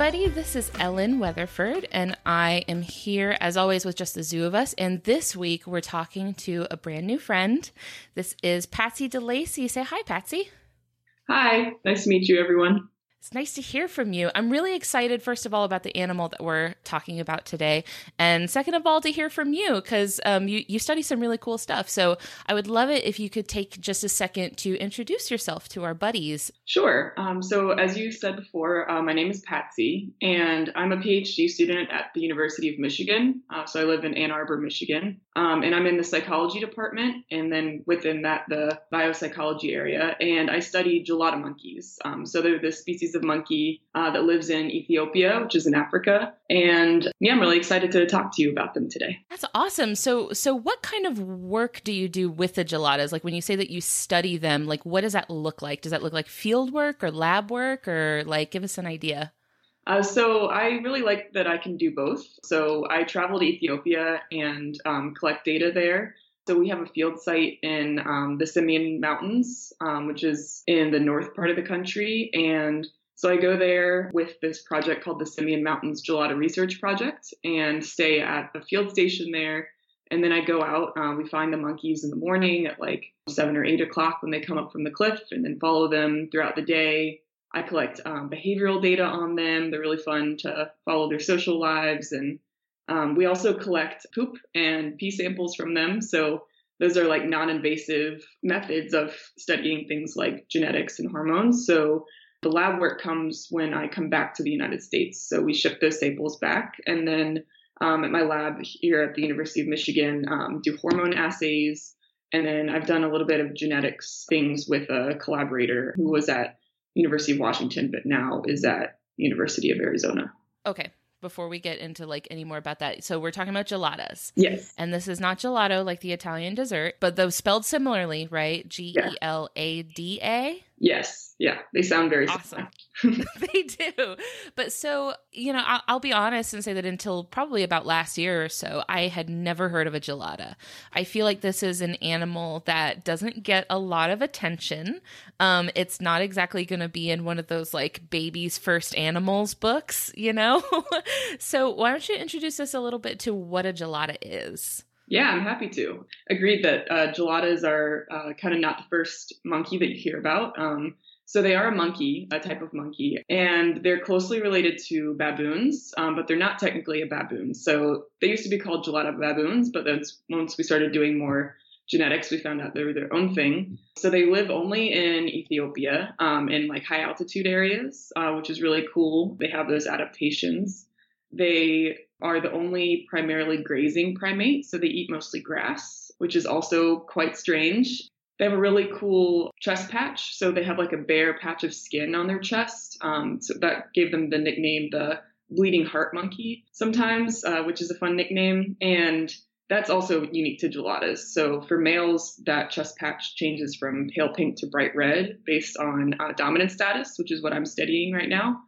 everybody. This is Ellen Weatherford, and I am here as always with just the zoo of us. And this week we're talking to a brand new friend. This is Patsy DeLacey. Say hi, Patsy. Hi, nice to meet you, everyone. It's nice to hear from you. I'm really excited, first of all, about the animal that we're talking about today. And second of all, to hear from you, because um, you, you study some really cool stuff. So I would love it if you could take just a second to introduce yourself to our buddies. Sure. Um, so, as you said before, uh, my name is Patsy, and I'm a PhD student at the University of Michigan. Uh, so, I live in Ann Arbor, Michigan. Um, and I'm in the psychology department, and then within that, the biopsychology area. And I study gelada monkeys. Um, so, they're the species of monkey uh, that lives in Ethiopia, which is in Africa. And yeah, I'm really excited to talk to you about them today. That's awesome. So, so what kind of work do you do with the geladas? Like when you say that you study them, like what does that look like? Does that look like field work or lab work, or like give us an idea? Uh, so I really like that I can do both. So I travel to Ethiopia and um, collect data there. So we have a field site in um, the Simien Mountains, um, which is in the north part of the country, and so I go there with this project called the Simien Mountains Gelada Research Project and stay at a field station there. And then I go out. Uh, we find the monkeys in the morning at like seven or eight o'clock when they come up from the cliff, and then follow them throughout the day. I collect um, behavioral data on them. They're really fun to follow their social lives. And um, we also collect poop and pee samples from them. So those are like non invasive methods of studying things like genetics and hormones. So the lab work comes when I come back to the United States. So we ship those samples back. And then um, at my lab here at the University of Michigan, um, do hormone assays. And then I've done a little bit of genetics things with a collaborator who was at University of Washington, but now is at University of Arizona. Okay before we get into like any more about that. So we're talking about geladas. Yes. And this is not gelato like the Italian dessert, but those spelled similarly, right? G E L A D A. Yes. Yeah. They sound very awesome. they do. But so, you know, I'll, I'll, be honest and say that until probably about last year or so, I had never heard of a gelada. I feel like this is an animal that doesn't get a lot of attention. Um, it's not exactly going to be in one of those like baby's first animals books, you know? so why don't you introduce us a little bit to what a gelada is? Yeah, I'm happy to. Agreed that uh, geladas are uh, kind of not the first monkey that you hear about. Um, so they are a monkey, a type of monkey, and they're closely related to baboons, um, but they're not technically a baboon. So they used to be called gelada baboons, but once we started doing more genetics, we found out they were their own thing. So they live only in Ethiopia, um, in like high altitude areas, uh, which is really cool. They have those adaptations. They are the only primarily grazing primate, so they eat mostly grass, which is also quite strange. They have a really cool chest patch, so they have like a bare patch of skin on their chest. Um, so that gave them the nickname the bleeding heart monkey sometimes, uh, which is a fun nickname. And that's also unique to geladas. So for males, that chest patch changes from pale pink to bright red based on uh, dominant status, which is what I'm studying right now.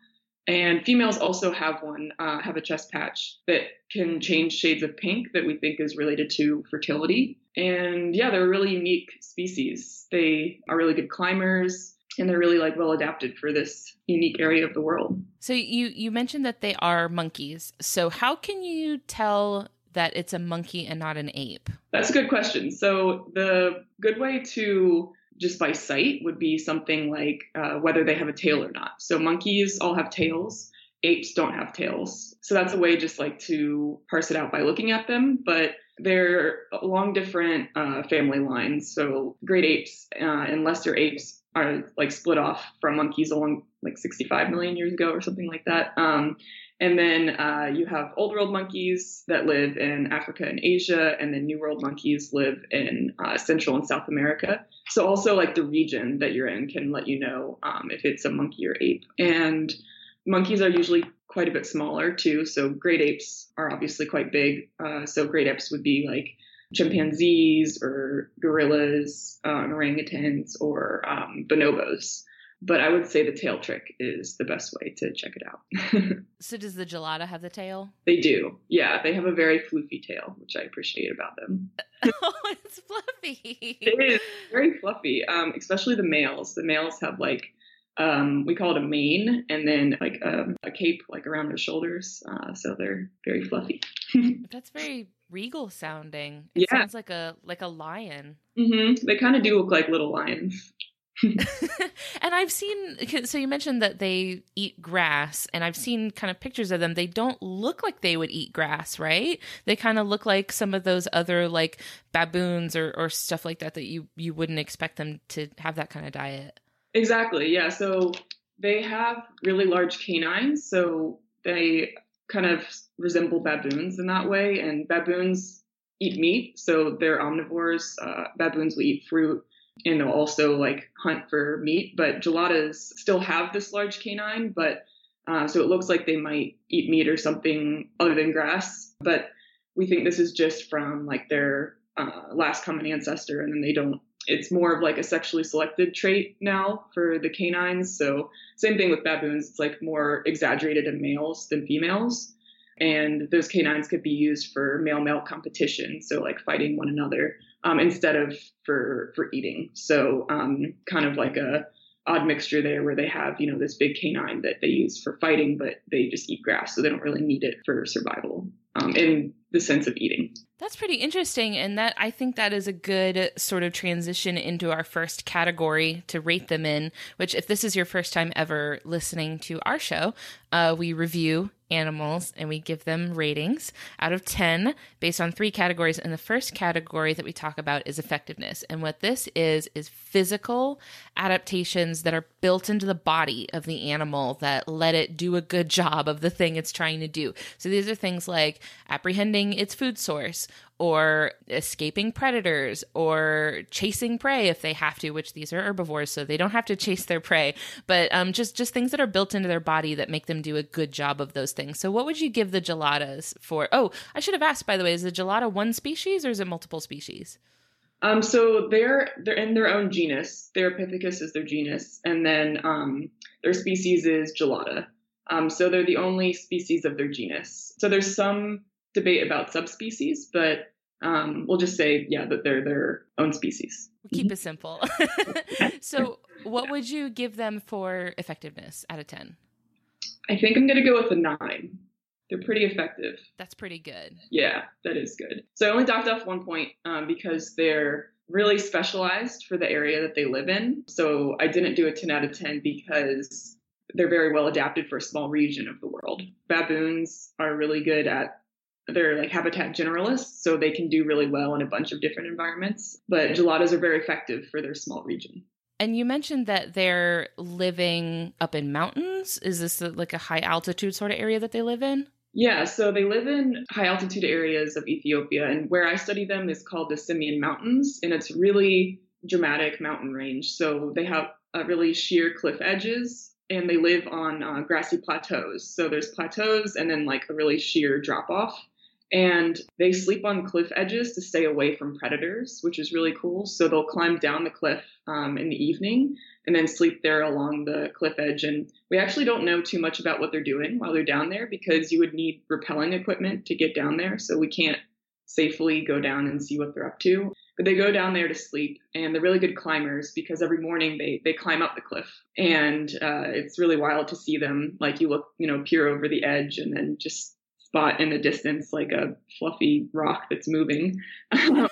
And females also have one, uh, have a chest patch that can change shades of pink that we think is related to fertility. And yeah, they're a really unique species. They are really good climbers and they're really like well adapted for this unique area of the world. So you you mentioned that they are monkeys. So how can you tell that it's a monkey and not an ape? That's a good question. So the good way to just by sight would be something like uh, whether they have a tail or not. So monkeys all have tails, apes don't have tails. So that's a way just like to parse it out by looking at them. But they're along different uh, family lines. So great apes uh, and lesser apes are like split off from monkeys along like 65 million years ago or something like that. Um, and then uh, you have old world monkeys that live in Africa and Asia, and then new world monkeys live in uh, Central and South America. So also like the region that you're in can let you know um, if it's a monkey or ape. And monkeys are usually quite a bit smaller too. So great apes are obviously quite big. Uh, so great apes would be like chimpanzees or gorillas, uh, orangutans, or um, bonobos but I would say the tail trick is the best way to check it out. so does the gelada have the tail? They do. Yeah, they have a very floofy tail, which I appreciate about them. oh, it's fluffy. It is very fluffy, um, especially the males. The males have like um, we call it a mane, and then like a, um, a cape like around their shoulders. Uh, so they're very fluffy. That's very regal sounding. It yeah. sounds like a like a lion. Mm-hmm. They kind of do look like little lions. and I've seen, so you mentioned that they eat grass, and I've seen kind of pictures of them. They don't look like they would eat grass, right? They kind of look like some of those other like baboons or, or stuff like that that you you wouldn't expect them to have that kind of diet. Exactly. Yeah. So they have really large canines, so they kind of resemble baboons in that way. And baboons eat meat, so they're omnivores. Uh, baboons will eat fruit and they'll also like hunt for meat. But geladas still have this large canine, but uh, so it looks like they might eat meat or something other than grass. But we think this is just from like their uh, last common ancestor, and then they don't. It's more of like a sexually selected trait now for the canines. So same thing with baboons. It's like more exaggerated in males than females. And those canines could be used for male male competition, so like fighting one another um, instead of for for eating. So um, kind of like a odd mixture there where they have you know this big canine that they use for fighting, but they just eat grass, so they don't really need it for survival um, in the sense of eating. That's pretty interesting. And that I think that is a good sort of transition into our first category to rate them in, which, if this is your first time ever listening to our show, uh, we review animals and we give them ratings out of 10 based on three categories. And the first category that we talk about is effectiveness. And what this is, is physical adaptations that are built into the body of the animal that let it do a good job of the thing it's trying to do. So these are things like apprehending its food source or escaping predators or chasing prey if they have to which these are herbivores so they don't have to chase their prey but um, just just things that are built into their body that make them do a good job of those things so what would you give the geladas for oh i should have asked by the way is the gelada one species or is it multiple species um, so they're they're in their own genus. Theropithecus is their genus, and then um, their species is Gelada. Um, so they're the only species of their genus. So there's some debate about subspecies, but um, we'll just say, yeah, that they're their own species. We'll keep it simple. so, what would you give them for effectiveness out of 10? I think I'm going to go with a nine. They're pretty effective. That's pretty good. Yeah, that is good. So, I only docked off one point um, because they're really specialized for the area that they live in. So, I didn't do a 10 out of 10 because they're very well adapted for a small region of the world. Baboons are really good at they're like habitat generalists, so they can do really well in a bunch of different environments. But geladas are very effective for their small region. And you mentioned that they're living up in mountains. Is this like a high altitude sort of area that they live in? Yeah, so they live in high altitude areas of Ethiopia, and where I study them is called the Simien Mountains, and it's really dramatic mountain range. So they have uh, really sheer cliff edges, and they live on uh, grassy plateaus. So there's plateaus and then like a really sheer drop off and they sleep on cliff edges to stay away from predators, which is really cool. So they'll climb down the cliff um, in the evening and then sleep there along the cliff edge. And we actually don't know too much about what they're doing while they're down there because you would need rappelling equipment to get down there. So we can't safely go down and see what they're up to. But they go down there to sleep, and they're really good climbers because every morning they they climb up the cliff, and uh, it's really wild to see them. Like you look, you know, peer over the edge, and then just spot in the distance like a fluffy rock that's moving. and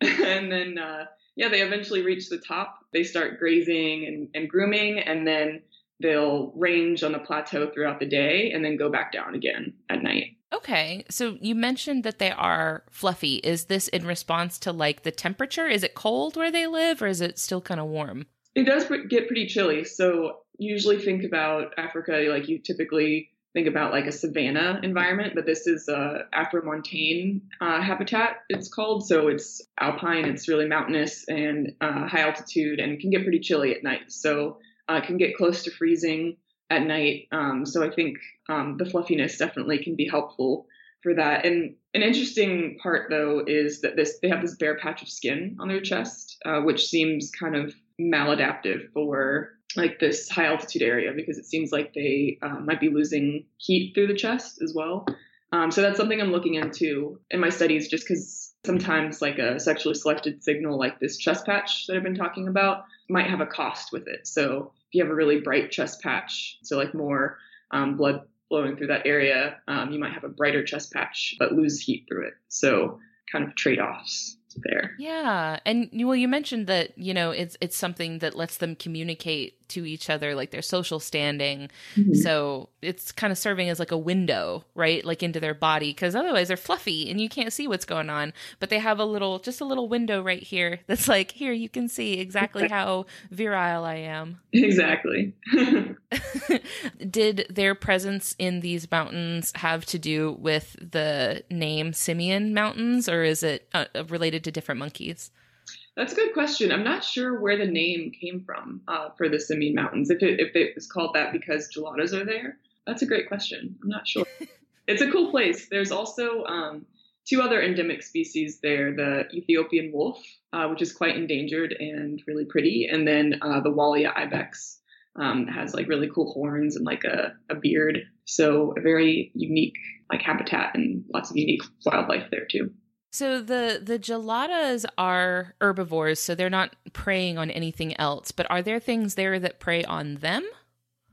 then, uh, yeah, they eventually reach the top. They start grazing and, and grooming, and then they'll range on the plateau throughout the day and then go back down again at night. Okay. So you mentioned that they are fluffy. Is this in response to like the temperature? Is it cold where they live or is it still kind of warm? It does get pretty chilly. So usually think about Africa like you typically think about like a savanna environment, but this is a Afromontane uh, habitat. It's called so it's alpine. It's really mountainous and uh, high altitude, and can get pretty chilly at night. So uh, can get close to freezing at night. Um, so I think um, the fluffiness definitely can be helpful for that. And an interesting part though is that this they have this bare patch of skin on their chest, uh, which seems kind of maladaptive for like this high altitude area because it seems like they uh, might be losing heat through the chest as well. Um, so that's something I'm looking into in my studies just because sometimes like a sexually selected signal like this chest patch that I've been talking about might have a cost with it. So if you have a really bright chest patch, so like more um, blood flowing through that area, um, you might have a brighter chest patch but lose heat through it. So kind of trade offs there. Yeah, and well, you mentioned that you know it's it's something that lets them communicate to each other, like their social standing. Mm-hmm. So it's kind of serving as like a window, right, like into their body, because otherwise they're fluffy and you can't see what's going on. But they have a little, just a little window right here that's like, here you can see exactly how virile I am. Exactly. Did their presence in these mountains have to do with the name Simien Mountains, or is it uh, related to different monkeys? That's a good question. I'm not sure where the name came from uh, for the Simien Mountains. If it, if it was called that because geladas are there, that's a great question. I'm not sure. it's a cool place. There's also um, two other endemic species there: the Ethiopian wolf, uh, which is quite endangered and really pretty, and then uh, the Walia ibex. Um, has like really cool horns and like a, a beard. So a very unique like habitat and lots of unique wildlife there too. So the the geladas are herbivores, so they're not preying on anything else. But are there things there that prey on them?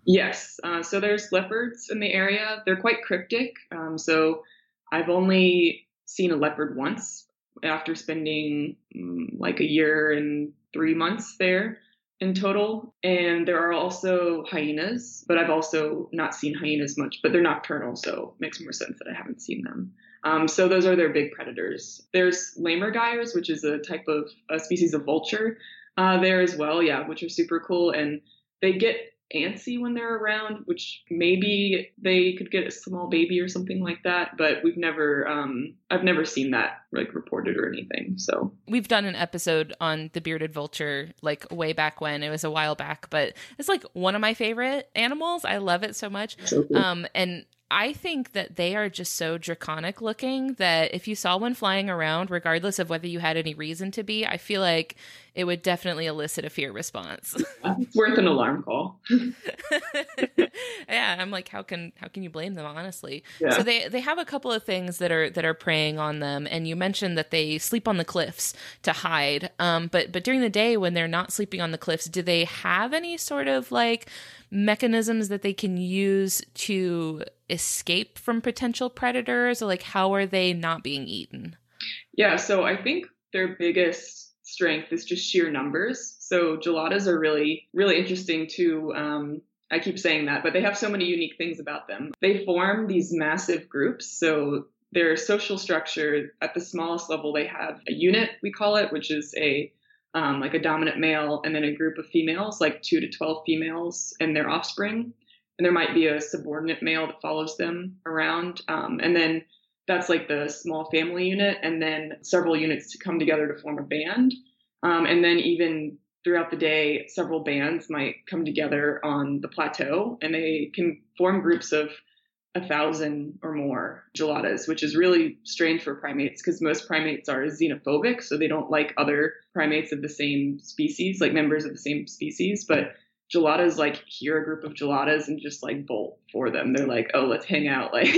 Yes. Uh, so there's leopards in the area. They're quite cryptic. Um, so I've only seen a leopard once after spending um, like a year and three months there in total. And there are also hyenas, but I've also not seen hyenas much, but they're nocturnal, so makes more sense that I haven't seen them. Um, so those are their big predators. There's lammergeiers, which is a type of a species of vulture uh, there as well, yeah, which are super cool. And they get antsy when they're around, which maybe they could get a small baby or something like that. But we've never, um, I've never seen that like reported or anything. So we've done an episode on the bearded vulture like way back when it was a while back, but it's like one of my favorite animals. I love it so much. So cool. Um, and I think that they are just so draconic looking that if you saw one flying around, regardless of whether you had any reason to be, I feel like it would definitely elicit a fear response. it's worth an alarm call. yeah, I'm like, how can how can you blame them? Honestly, yeah. so they they have a couple of things that are that are preying on them, and you mentioned that they sleep on the cliffs to hide. Um, but but during the day when they're not sleeping on the cliffs, do they have any sort of like mechanisms that they can use to escape from potential predators or like how are they not being eaten yeah so i think their biggest strength is just sheer numbers so geladas are really really interesting to um, I keep saying that, but they have so many unique things about them. They form these massive groups. So their social structure at the smallest level, they have a unit, we call it, which is a um, like a dominant male and then a group of females, like two to 12 females and their offspring. And there might be a subordinate male that follows them around. Um, and then that's like the small family unit, and then several units to come together to form a band. Um, and then even throughout the day, several bands might come together on the plateau and they can form groups of a thousand or more geladas, which is really strange for primates because most primates are xenophobic, so they don't like other primates of the same species, like members of the same species. But geladas like hear a group of geladas and just like bolt for them. They're like, oh, let's hang out, like,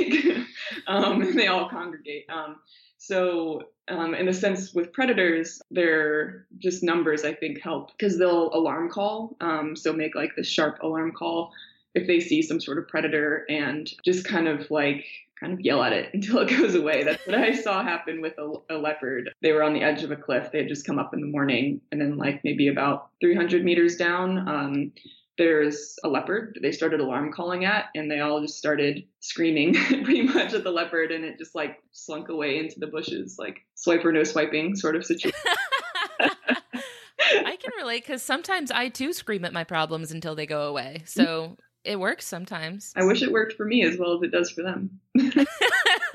um, and they all congregate. Um, so, um, in a sense, with predators, they're just numbers. I think help because they'll alarm call, um, so make like this sharp alarm call if they see some sort of predator and just kind of like kind of yell at it until it goes away. That's what I saw happen with a, a, leopard. They were on the edge of a cliff. They had just come up in the morning, and then like maybe about 300 meters down, um, there's a leopard. They started alarm calling at, and they all just started screaming pretty much at the leopard, and it just like slunk away into the bushes, like swipe or no swiping sort of situation. I can relate because sometimes I too scream at my problems until they go away. So it works sometimes. I wish it worked for me as well as it does for them.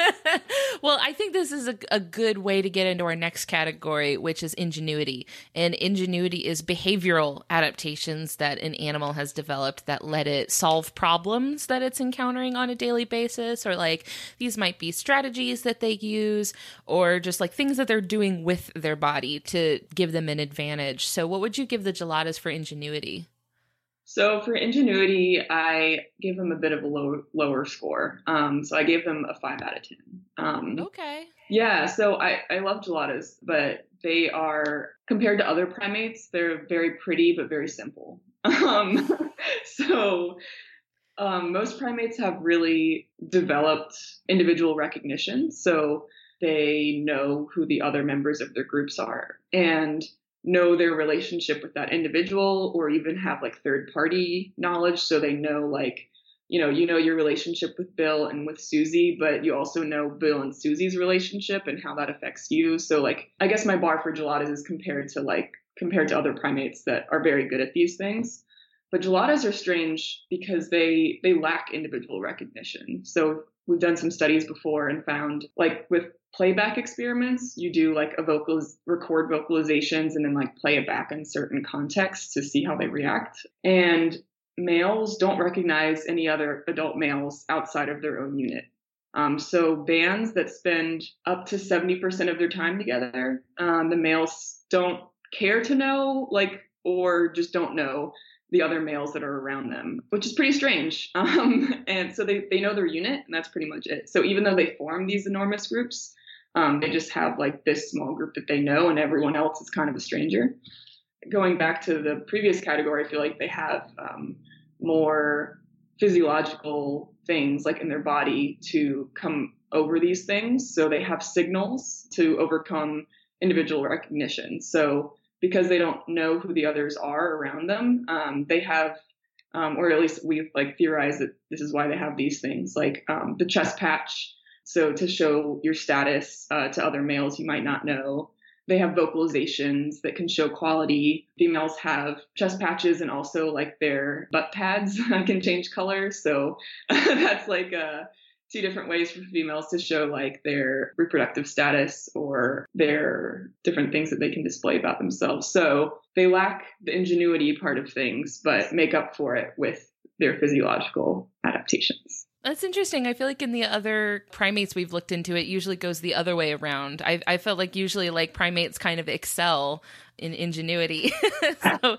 well, I think this is a, a good way to get into our next category, which is ingenuity. And ingenuity is behavioral adaptations that an animal has developed that let it solve problems that it's encountering on a daily basis, or like these might be strategies that they use, or just like things that they're doing with their body to give them an advantage. So, what would you give the geladas for ingenuity? So for ingenuity, I give them a bit of a low, lower score. Um, so I gave them a five out of ten. Um, okay. Yeah. So I I love geladas, but they are compared to other primates, they're very pretty but very simple. Um, so um, most primates have really developed individual recognition. So they know who the other members of their groups are. And know their relationship with that individual or even have like third party knowledge. So they know like you know you know your relationship with bill and with susie but you also know bill and susie's relationship and how that affects you. So like i guess my bar for geladas is compared to like compared to other primates that are very good at these things. But geladas are strange because they they lack individual recognition. So we've done some studies before and found like with playback experiments you do like a vocals record vocalizations and then like play it back in certain contexts to see how they react and males don't recognize any other adult males outside of their own unit um, so bands that spend up to 70% of their time together um, the males don't care to know like or just don't know the other males that are around them, which is pretty strange. Um, and so they, they know their unit, and that's pretty much it. So even though they form these enormous groups, um, they just have like this small group that they know, and everyone else is kind of a stranger. Going back to the previous category, I feel like they have um, more physiological things like in their body to come over these things. So they have signals to overcome individual recognition. So because they don't know who the others are around them, um, they have, um, or at least we've like theorized that this is why they have these things, like um, the chest patch. So to show your status uh, to other males you might not know. They have vocalizations that can show quality. Females have chest patches and also like their butt pads can change color. So that's like a two different ways for females to show like their reproductive status or their different things that they can display about themselves. So they lack the ingenuity part of things, but make up for it with their physiological adaptations. That's interesting. I feel like in the other primates we've looked into, it usually goes the other way around. I, I felt like usually like primates kind of excel in ingenuity. so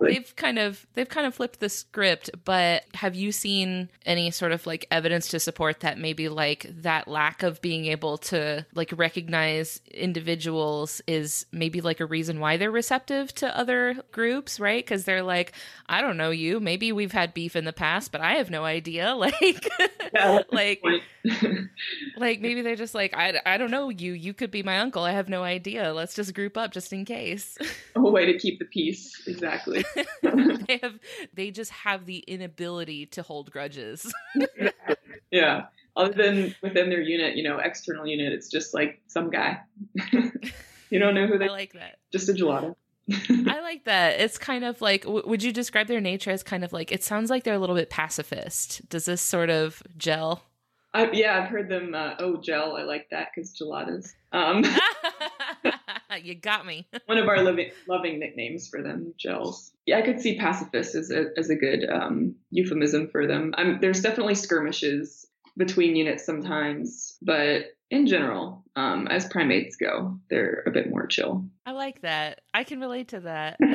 they've kind of they've kind of flipped the script, but have you seen any sort of like evidence to support that maybe like that lack of being able to like recognize individuals is maybe like a reason why they're receptive to other groups, right? Cuz they're like, I don't know you, maybe we've had beef in the past, but I have no idea. Like yeah, like like maybe they're just like I, I don't know you. You could be my uncle. I have no idea. Let's just group up just in case a way to keep the peace exactly they have they just have the inability to hold grudges yeah other than within their unit you know external unit it's just like some guy you don't know who they I like that just a gelato I like that. It's kind of like, w- would you describe their nature as kind of like, it sounds like they're a little bit pacifist. Does this sort of gel? I, yeah, I've heard them. Uh, oh, gel. I like that because geladas. Um, you got me. one of our living, loving nicknames for them, gels. Yeah, I could see pacifist as a as a good um, euphemism for them. Um, there's definitely skirmishes between units sometimes, but in general, um, as primates go, they're a bit more chill. I like that. I can relate to that.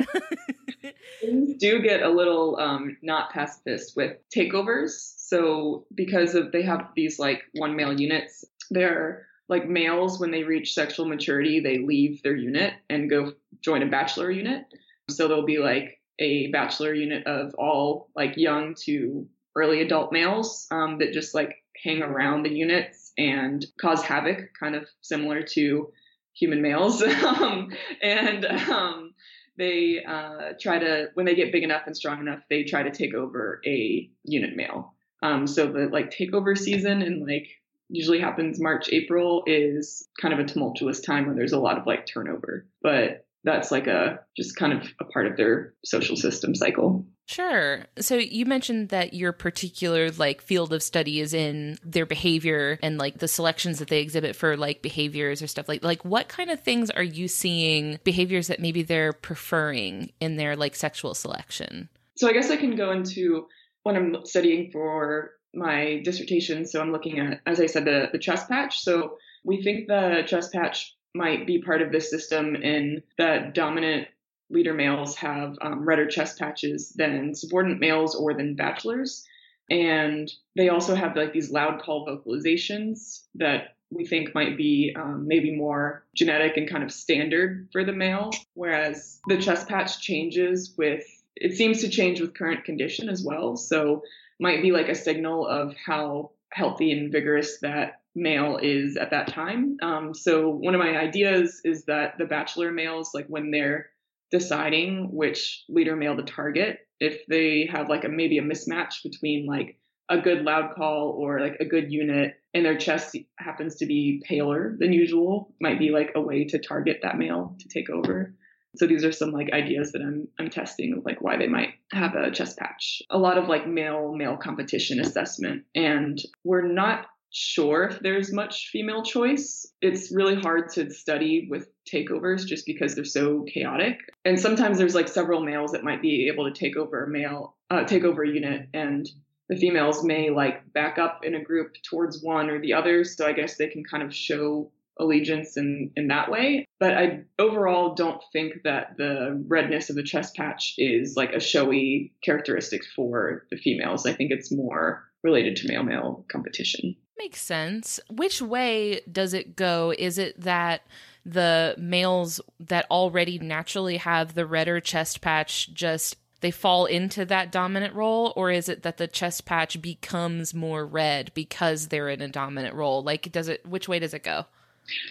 Things do get a little um, not pacifist with takeovers. So because of they have these like one male units, they're like males when they reach sexual maturity, they leave their unit and go join a bachelor unit. So there'll be like a bachelor unit of all like young to early adult males um, that just like hang around the units and cause havoc, kind of similar to human males. um, and um, they uh, try to, when they get big enough and strong enough, they try to take over a unit male. Um, so the like takeover season and like usually happens March, April is kind of a tumultuous time when there's a lot of like turnover. But that's like a just kind of a part of their social system cycle. Sure. So you mentioned that your particular like field of study is in their behavior and like the selections that they exhibit for like behaviors or stuff like like what kind of things are you seeing behaviors that maybe they're preferring in their like sexual selection? So I guess I can go into when I'm studying for my dissertation. So I'm looking at, as I said, the, the chest patch. So we think the chest patch might be part of this system in that dominant leader males have um, redder chest patches than subordinate males or than bachelors. And they also have like these loud call vocalizations that we think might be um, maybe more genetic and kind of standard for the male, whereas the chest patch changes with, it seems to change with current condition as well. So might be like a signal of how healthy and vigorous that male is at that time. Um, so one of my ideas is that the bachelor males, like when they're deciding which leader male to target, if they have like a maybe a mismatch between like a good loud call or like a good unit and their chest happens to be paler than usual might be like a way to target that male to take over. So these are some like ideas that i'm i'm testing of like why they might have a chest patch. A lot of like male male competition assessment. And we're not sure if there's much female choice. It's really hard to study with takeovers just because they're so chaotic. And sometimes there's like several males that might be able to take over a male, uh, take over a unit, and the females may like back up in a group towards one or the other. So I guess they can kind of show allegiance in in that way. But I overall don't think that the redness of the chest patch is like a showy characteristic for the females. I think it's more related to male male competition. Makes sense. Which way does it go? Is it that the males that already naturally have the redder chest patch just they fall into that dominant role? Or is it that the chest patch becomes more red because they're in a dominant role? Like does it which way does it go?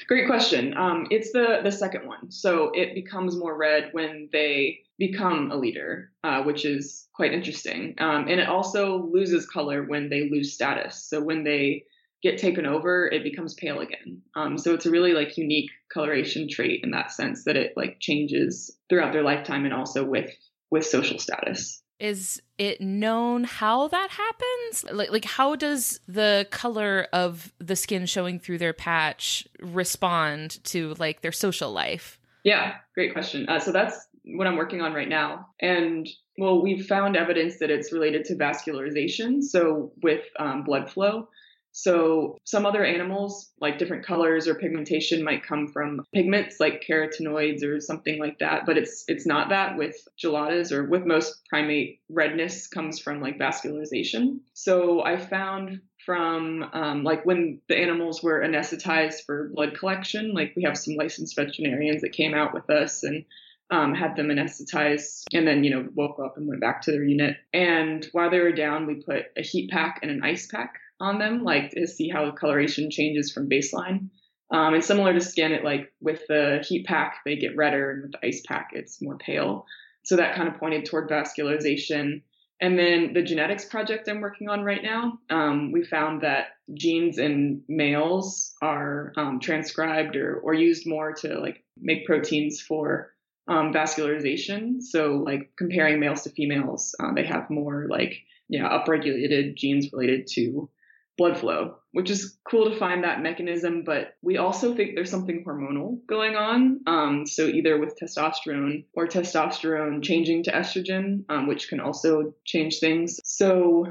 Great question. Um, it's the the second one. So it becomes more red when they become a leader uh, which is quite interesting. Um, and it also loses color when they lose status. So when they get taken over, it becomes pale again. Um, so it's a really like unique coloration trait in that sense that it like changes throughout their lifetime and also with with social status. Is it known how that happens? Like, like how does the color of the skin showing through their patch respond to like their social life? Yeah, great question. Uh, so that's what I'm working on right now, and well, we've found evidence that it's related to vascularization. So with um, blood flow, so some other animals, like different colors or pigmentation, might come from pigments like carotenoids or something like that. But it's it's not that with geladas or with most primate redness comes from like vascularization. So I found from um, like when the animals were anesthetized for blood collection, like we have some licensed veterinarians that came out with us and um, had them anesthetized and then, you know, woke up and went back to their unit. And while they were down, we put a heat pack and an ice pack on them, like to see how the coloration changes from baseline. Um, and similar to skin, it like with the heat pack, they get redder, and with the ice pack, it's more pale. So that kind of pointed toward vascularization. And then the genetics project I'm working on right now, um, we found that genes in males are um, transcribed or, or used more to like make proteins for um, vascularization. So like comparing males to females, uh, they have more like yeah upregulated genes related to blood flow, which is cool to find that mechanism. But we also think there's something hormonal going on. Um, so either with testosterone or testosterone changing to estrogen, um, which can also change things. So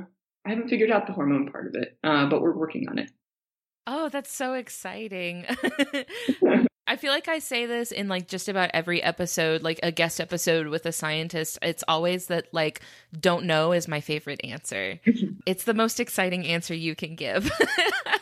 I haven't figured out the hormone part of it, uh, but we're working on it. Oh, that's so exciting. I feel like I say this in like just about every episode, like a guest episode with a scientist. It's always that like don't know is my favorite answer. it's the most exciting answer you can give.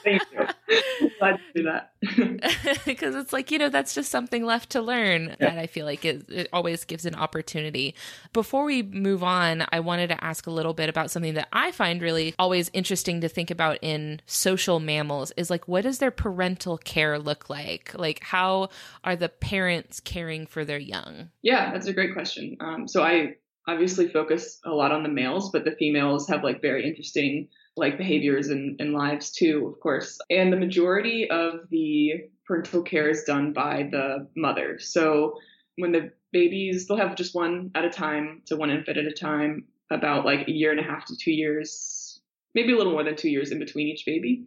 Thank you. Glad to do that. Because it's like, you know, that's just something left to learn yeah. that I feel like it, it always gives an opportunity. Before we move on, I wanted to ask a little bit about something that I find really always interesting to think about in social mammals is like, what does their parental care look like? Like, how are the parents caring for their young? Yeah, that's a great question. Um, so I obviously focus a lot on the males, but the females have like very interesting like behaviors and, and lives too, of course. And the majority of the parental care is done by the mother. So when the babies, they'll have just one at a time, so one infant at a time, about like a year and a half to two years, maybe a little more than two years in between each baby.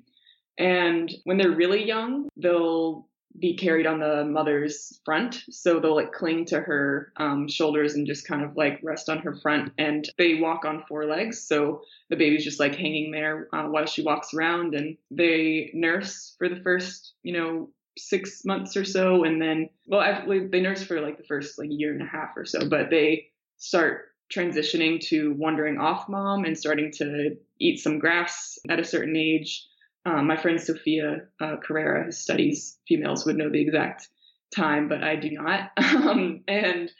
And when they're really young, they'll be carried on the mother's front. So they'll like cling to her um, shoulders and just kind of like rest on her front. And they walk on four legs. So the baby's just like hanging there uh, while she walks around. And they nurse for the first, you know, six months or so, and then well, actually they nurse for like the first like year and a half or so, but they start transitioning to wandering off mom and starting to eat some grass at a certain age. Um, my friend Sophia uh, Carrera, who studies females, would know the exact time, but I do not. Um, and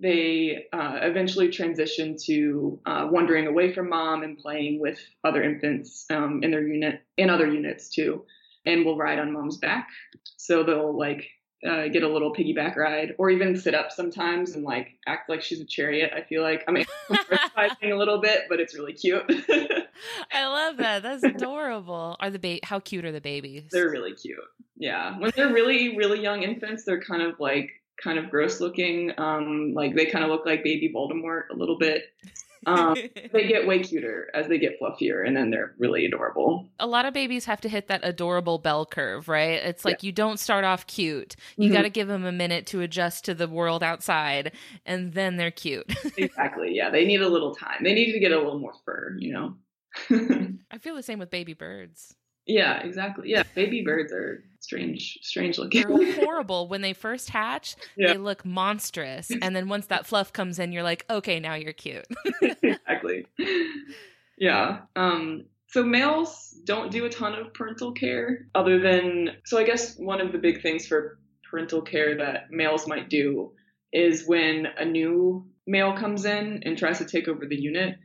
they uh, eventually transition to uh, wandering away from mom and playing with other infants um, in their unit and other units too, and will ride on mom's back. So they'll like uh, get a little piggyback ride, or even sit up sometimes and like act like she's a chariot. I feel like I mean, a little bit, but it's really cute. I love that. That's adorable. Are the ba- how cute are the babies? They're really cute. Yeah, when they're really really young infants, they're kind of like kind of gross looking. Um, like they kind of look like baby Voldemort a little bit. Um, they get way cuter as they get fluffier, and then they're really adorable. A lot of babies have to hit that adorable bell curve, right? It's like yeah. you don't start off cute. You mm-hmm. got to give them a minute to adjust to the world outside, and then they're cute. exactly. Yeah, they need a little time. They need to get a little more fur, you know. I feel the same with baby birds. Yeah, exactly. Yeah, baby birds are strange, strange looking. They're horrible when they first hatch. Yeah. They look monstrous, and then once that fluff comes in, you're like, okay, now you're cute. exactly. Yeah. Um. So males don't do a ton of parental care, other than so I guess one of the big things for parental care that males might do is when a new male comes in and tries to take over the unit.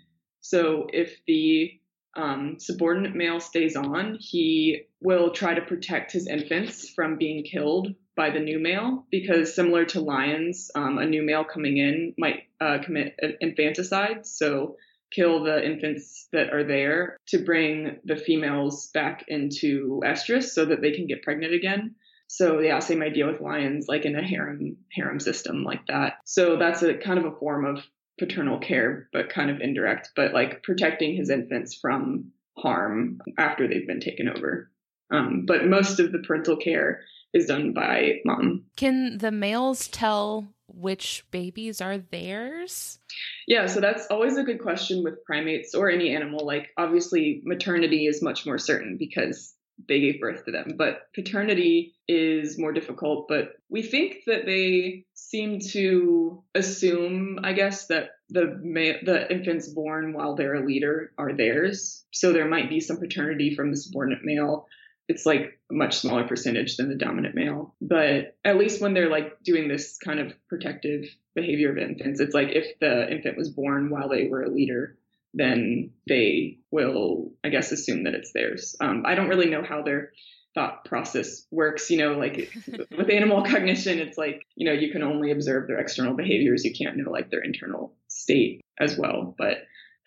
So if the um, subordinate male stays on, he will try to protect his infants from being killed by the new male because, similar to lions, um, a new male coming in might uh, commit infanticide. So, kill the infants that are there to bring the females back into estrus so that they can get pregnant again. So yeah, same idea with lions, like in a harem harem system like that. So that's a kind of a form of paternal care, but kind of indirect, but like protecting his infants from harm after they've been taken over. Um, but most of the parental care is done by mom. Can the males tell which babies are theirs? Yeah, so that's always a good question with primates or any animal. Like, obviously, maternity is much more certain because they gave birth to them. But paternity is more difficult. But we think that they seem to assume, I guess, that the ma- the infants born while they're a leader are theirs. So there might be some paternity from the subordinate male. It's like a much smaller percentage than the dominant male. But at least when they're like doing this kind of protective behavior of infants, it's like if the infant was born while they were a leader, then they will, I guess, assume that it's theirs. Um, I don't really know how their thought process works. You know, like with animal cognition, it's like, you know, you can only observe their external behaviors. You can't know like their internal state as well. But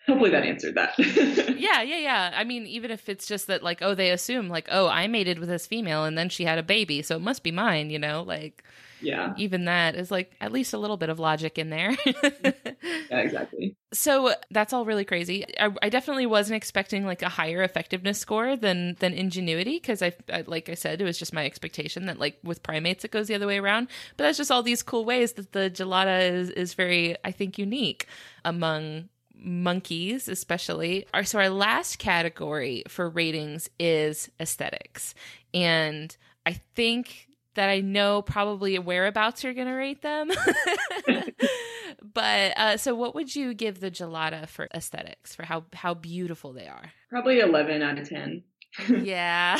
hopefully that answered that. yeah, yeah, yeah. I mean, even if it's just that, like, oh, they assume, like, oh, I mated with this female and then she had a baby, so it must be mine, you know, like yeah. even that is like at least a little bit of logic in there. Yeah exactly. So that's all really crazy. I, I, definitely wasn't expecting like a higher effectiveness score than than ingenuity because I, I, like i said it was just my expectation that like with primates it goes the other way around. But that's just all these cool ways that the gelada is is very i think unique among monkeys especially our so our last category for ratings is aesthetics and i think that I know probably whereabouts you're going to rate them. but uh, so, what would you give the gelada for aesthetics, for how how beautiful they are? Probably eleven out of ten. yeah,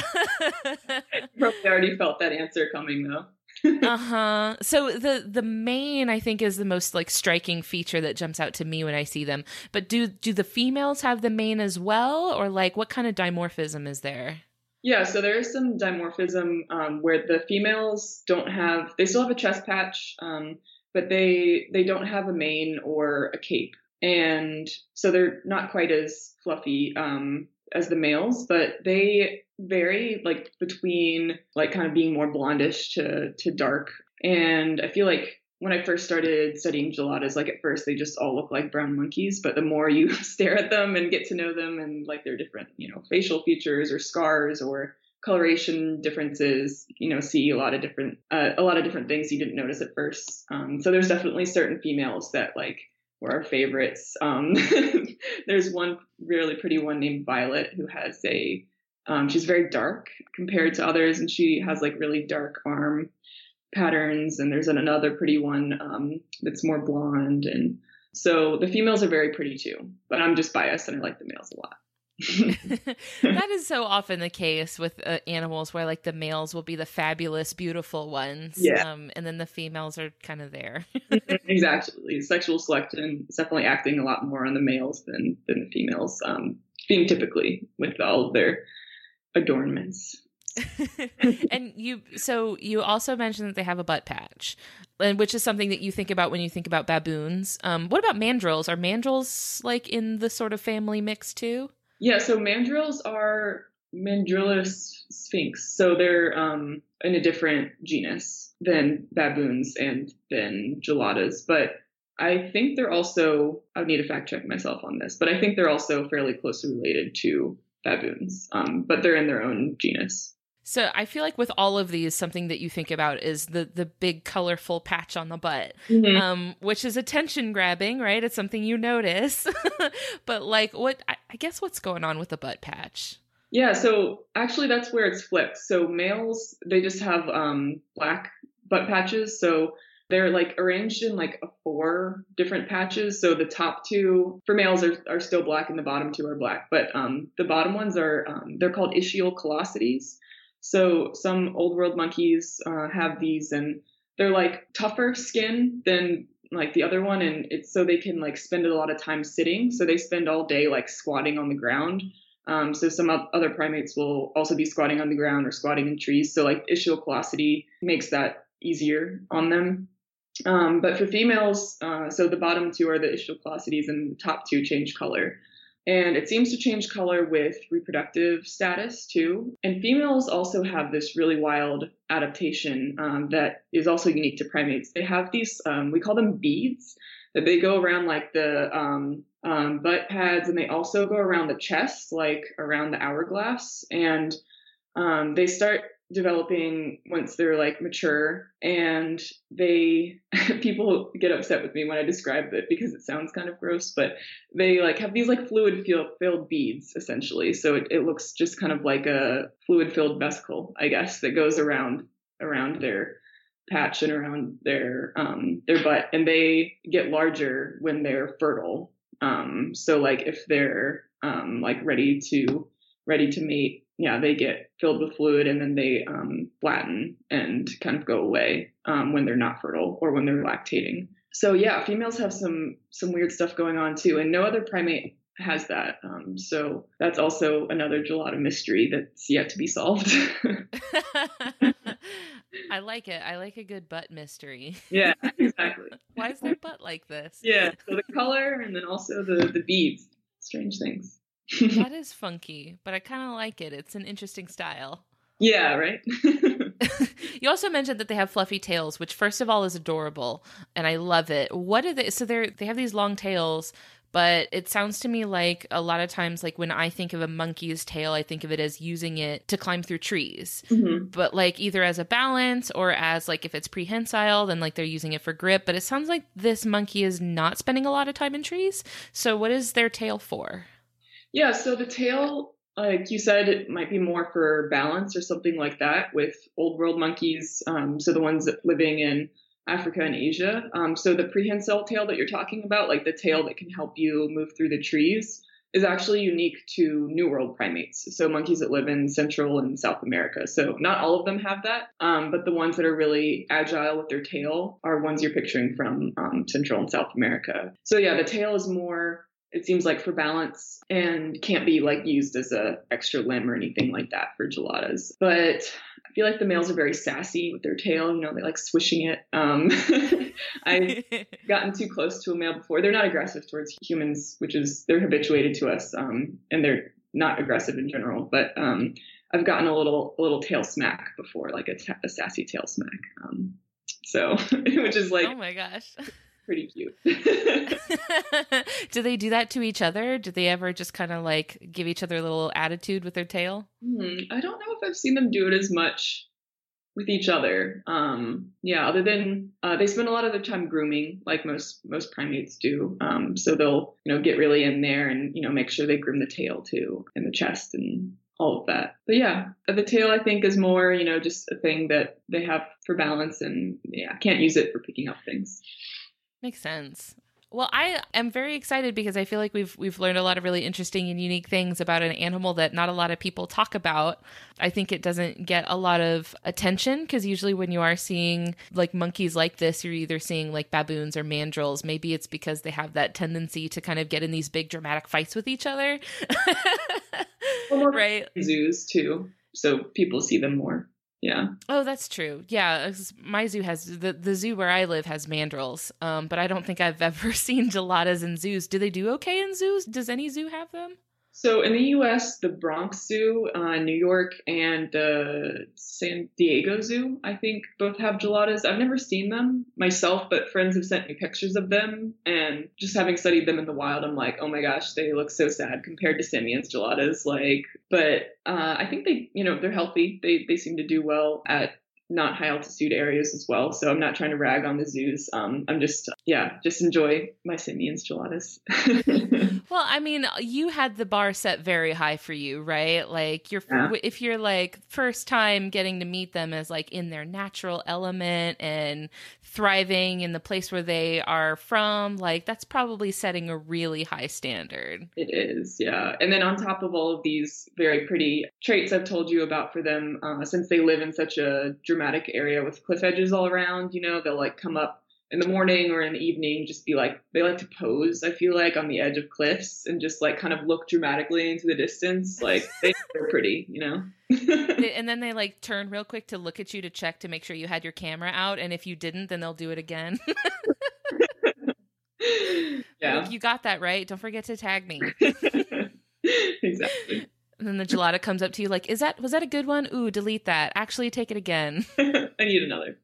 probably already felt that answer coming though. Uh-huh. So the the mane i think is the most like striking feature that jumps out to me when i see them. But do do the females have the mane as well? Or like what kind of dimorphism is there? Yeah, so there is some dimorphism um, where the females don't have, they still have a chest patch, um, but they they don't have a mane or a cape, and so they're not quite as fluffy um, as the males, but they vary like between like kind of being more blondish to to dark, and I feel like when I first started studying geladas, like at first they just all look like brown monkeys, but the more you stare at them and get to know them and like their different, you know, facial features or scars or coloration differences, you know, see a lot of different, uh, a lot of different things you didn't notice at first. Um, so there's definitely certain females that like were our favorites. Um, there's one really pretty one named Violet who has a Um, she's very dark compared to others, and she has like really dark arm patterns. And there's another pretty one um, that's more blonde. And so the females are very pretty too, but I'm just biased and I like the males a lot. that is so often the case with uh, animals where like the males will be the fabulous beautiful ones yeah. Um, and then the females are kind of there exactly sexual selection is definitely acting a lot more on the males than than the females um typically with all of their adornments and you so you also mentioned that they have a butt patch and which is something that you think about when you think about baboons um what about mandrills are mandrills like in the sort of family mix too yeah, so mandrills are Mandrillus sphinx. So they're um, in a different genus than baboons and than geladas. But I think they're also, I would need to fact check myself on this, but I think they're also fairly closely related to baboons, um, but they're in their own genus. So I feel like with all of these, something that you think about is the the big colorful patch on the butt, mm-hmm. um, which is attention grabbing, right? It's something you notice. but like, what I, I guess what's going on with the butt patch? Yeah, so actually that's where it's flipped. So males they just have um, black butt patches, so they're like arranged in like four different patches. So the top two for males are, are still black and the bottom two are black, but um, the bottom ones are um, they're called ischial callosities. So some old world monkeys uh, have these, and they're like tougher skin than like the other one, and it's so they can like spend a lot of time sitting. So they spend all day like squatting on the ground. Um, so some other primates will also be squatting on the ground or squatting in trees. So like ischial callosity makes that easier on them. Um, but for females, uh, so the bottom two are the callosities, and the top two change color. And it seems to change color with reproductive status too. And females also have this really wild adaptation um, that is also unique to primates. They have these, um, we call them beads, that they go around like the um, um butt pads and they also go around the chest, like around the hourglass. And um, they start developing once they're like mature and they people get upset with me when i describe it because it sounds kind of gross but they like have these like fluid filled beads essentially. So it, it looks just kind of like a fluid filled vesicle i guess that goes around around their patch and around their um their butt. And they get larger when they're fertile. Um so like if they're um like ready to ready to mate yeah, they get filled with fluid and then they um, flatten and kind of go away um, when they're not fertile or when they're lactating. So yeah, females have some some weird stuff going on too, and no other primate has that. Um, so that's also another gelada mystery that's yet to be solved. I like it. I like a good butt mystery. Yeah, exactly. Why is their butt like this? Yeah, so the color and then also the the beads, strange things that is funky, but I kind of like it. It's an interesting style. Yeah, right. you also mentioned that they have fluffy tails, which first of all is adorable, and I love it. What are they? So they're they have these long tails, but it sounds to me like a lot of times, like when I think of a monkey's tail, I think of it as using it to climb through trees, mm-hmm. but like either as a balance or as like if it's prehensile, then like they're using it for grip. But it sounds like this monkey is not spending a lot of time in trees. So what is their tail for? Yeah, so the tail, like you said, it might be more for balance or something like that with old world monkeys. Um, so the ones living in Africa and Asia. Um, so the prehensile tail that you're talking about, like the tail that can help you move through the trees, is actually unique to New World primates. So monkeys that live in Central and South America. So not all of them have that, um, but the ones that are really agile with their tail are ones you're picturing from um, Central and South America. So yeah, the tail is more it seems like for balance and can't be like used as a extra limb or anything like that for geladas. But I feel like the males are very sassy with their tail. You know, they like swishing it. Um, I've gotten too close to a male before. They're not aggressive towards humans, which is they're habituated to us, um, and they're not aggressive in general. But um, I've gotten a little a little tail smack before, like a, t- a sassy tail smack. Um, so, which is like, oh my gosh pretty cute. do they do that to each other? Do they ever just kind of like give each other a little attitude with their tail? Hmm, I don't know if I've seen them do it as much with each other. Um, yeah, other than uh, they spend a lot of their time grooming, like most most primates do. Um, so they'll you know get really in there and you know make sure they groom the tail too and the chest and all of that. But yeah, the tail I think is more, you know, just a thing that they have for balance and yeah, can't use it for picking up things. Makes sense. Well, I am very excited because I feel like we've we've learned a lot of really interesting and unique things about an animal that not a lot of people talk about. I think it doesn't get a lot of attention because usually when you are seeing like monkeys like this, you're either seeing like baboons or mandrills. Maybe it's because they have that tendency to kind of get in these big dramatic fights with each other. right? Zoos too. So people see them more. Yeah. Oh, that's true. Yeah, my zoo has the the zoo where I live has mandrills, um, but I don't think I've ever seen geladas in zoos. Do they do okay in zoos? Does any zoo have them? So in the U.S., the Bronx Zoo, uh, New York, and the San Diego Zoo, I think, both have geladas. I've never seen them myself, but friends have sent me pictures of them. And just having studied them in the wild, I'm like, oh my gosh, they look so sad compared to Simien's geladas. Like, but uh, I think they, you know, they're healthy. They they seem to do well at not high altitude areas as well. So I'm not trying to rag on the zoos. Um, I'm just, yeah, just enjoy my Simien's geladas. well, I mean, you had the bar set very high for you, right? Like you're, yeah. if you're like first time getting to meet them as like in their natural element and thriving in the place where they are from, like that's probably setting a really high standard. It is, yeah. And then on top of all of these very pretty traits I've told you about for them, uh, since they live in such a dramatic area with cliff edges all around, you know, they'll like come up in the morning or in the evening, just be like, they like to pose, I feel like, on the edge of cliffs and just like kind of look dramatically into the distance. Like they're pretty, you know? and then they like turn real quick to look at you to check to make sure you had your camera out. And if you didn't, then they'll do it again. yeah. Like, you got that right. Don't forget to tag me. exactly. And then the gelada comes up to you like, "Is that was that a good one? Ooh, delete that. Actually, take it again. I need another."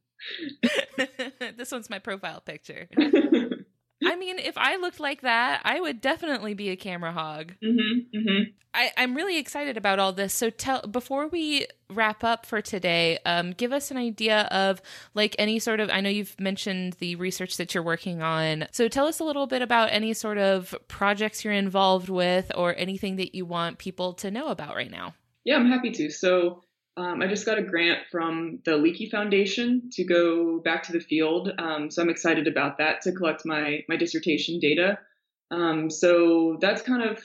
this one's my profile picture. I mean, if I looked like that, I would definitely be a camera hog. Mm-hmm, mm-hmm. I, am really excited about all this. So, tell before we wrap up for today, um, give us an idea of like any sort of. I know you've mentioned the research that you're working on. So, tell us a little bit about any sort of projects you're involved with, or anything that you want people to know about right now. Yeah, I'm happy to. So, um, I just got a grant from the Leakey Foundation to go back to the field, um, so I'm excited about that to collect my my dissertation data. Um, so that's kind of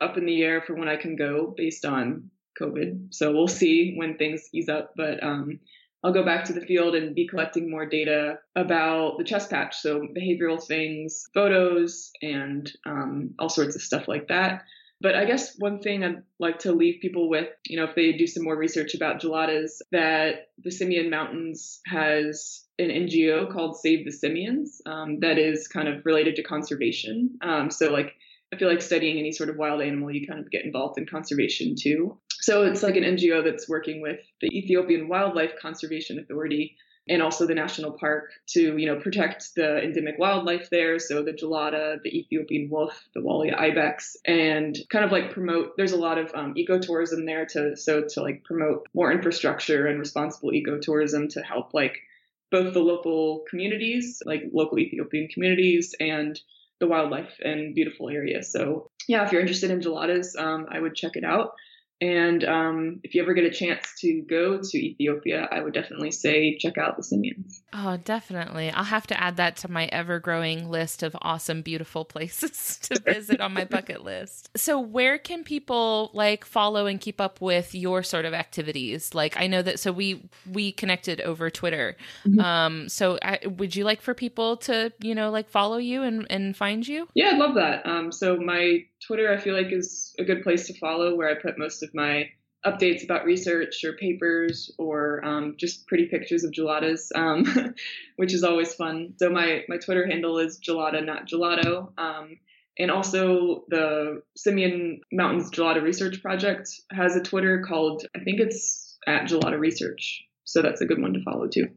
up in the air for when I can go based on COVID. So we'll see when things ease up, but um, I'll go back to the field and be collecting more data about the chest patch, so behavioral things, photos, and um, all sorts of stuff like that. But I guess one thing I'd like to leave people with, you know, if they do some more research about geladas, that the Simien Mountains has an NGO called Save the Simiens um, that is kind of related to conservation. Um, so, like, I feel like studying any sort of wild animal, you kind of get involved in conservation too. So, it's like an NGO that's working with the Ethiopian Wildlife Conservation Authority and also the national park to you know protect the endemic wildlife there. So the gelada the ethiopian wolf the walia ibex and kind of like promote there's a lot of um, ecotourism there to so to like promote more infrastructure and responsible ecotourism to help like both the local communities like local ethiopian communities and the wildlife and beautiful area so yeah if you're interested in geladas um, i would check it out and um, if you ever get a chance to go to Ethiopia, I would definitely say check out the Simiens. Oh, definitely. I'll have to add that to my ever growing list of awesome, beautiful places to visit on my bucket list. So, where can people like follow and keep up with your sort of activities? Like, I know that so we we connected over Twitter. Mm-hmm. Um, so, I, would you like for people to you know like follow you and and find you? Yeah, I'd love that. Um, so my Twitter, I feel like, is a good place to follow where I put most of my updates about research or papers or um, just pretty pictures of geladas, um, which is always fun. So my, my Twitter handle is gelada, not gelato. Um, and also the Simien Mountains Gelada Research Project has a Twitter called, I think it's at Gelada Research. So that's a good one to follow too.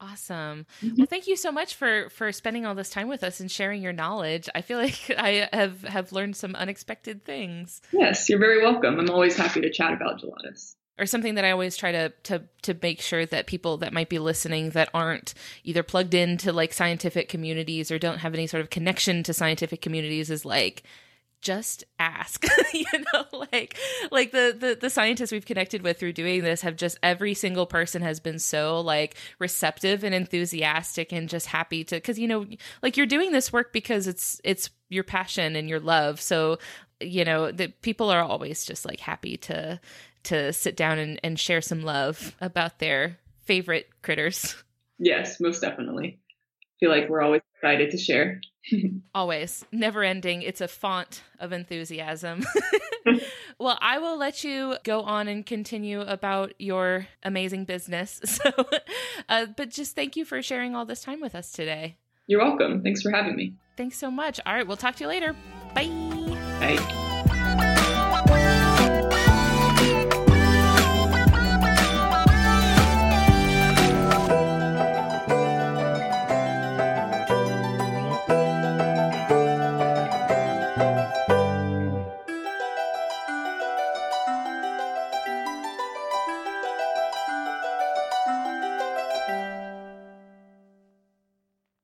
Awesome. Mm-hmm. Well, thank you so much for for spending all this time with us and sharing your knowledge. I feel like I have have learned some unexpected things. Yes, you're very welcome. I'm always happy to chat about geladas. Or something that I always try to to to make sure that people that might be listening that aren't either plugged into like scientific communities or don't have any sort of connection to scientific communities is like just ask you know like like the, the the scientists we've connected with through doing this have just every single person has been so like receptive and enthusiastic and just happy to because you know like you're doing this work because it's it's your passion and your love. So you know that people are always just like happy to to sit down and, and share some love about their favorite critters. Yes most definitely. Feel like we're always excited to share Always, never ending. It's a font of enthusiasm. well, I will let you go on and continue about your amazing business. So, uh, but just thank you for sharing all this time with us today. You're welcome. Thanks for having me. Thanks so much. All right, we'll talk to you later. Bye. Bye.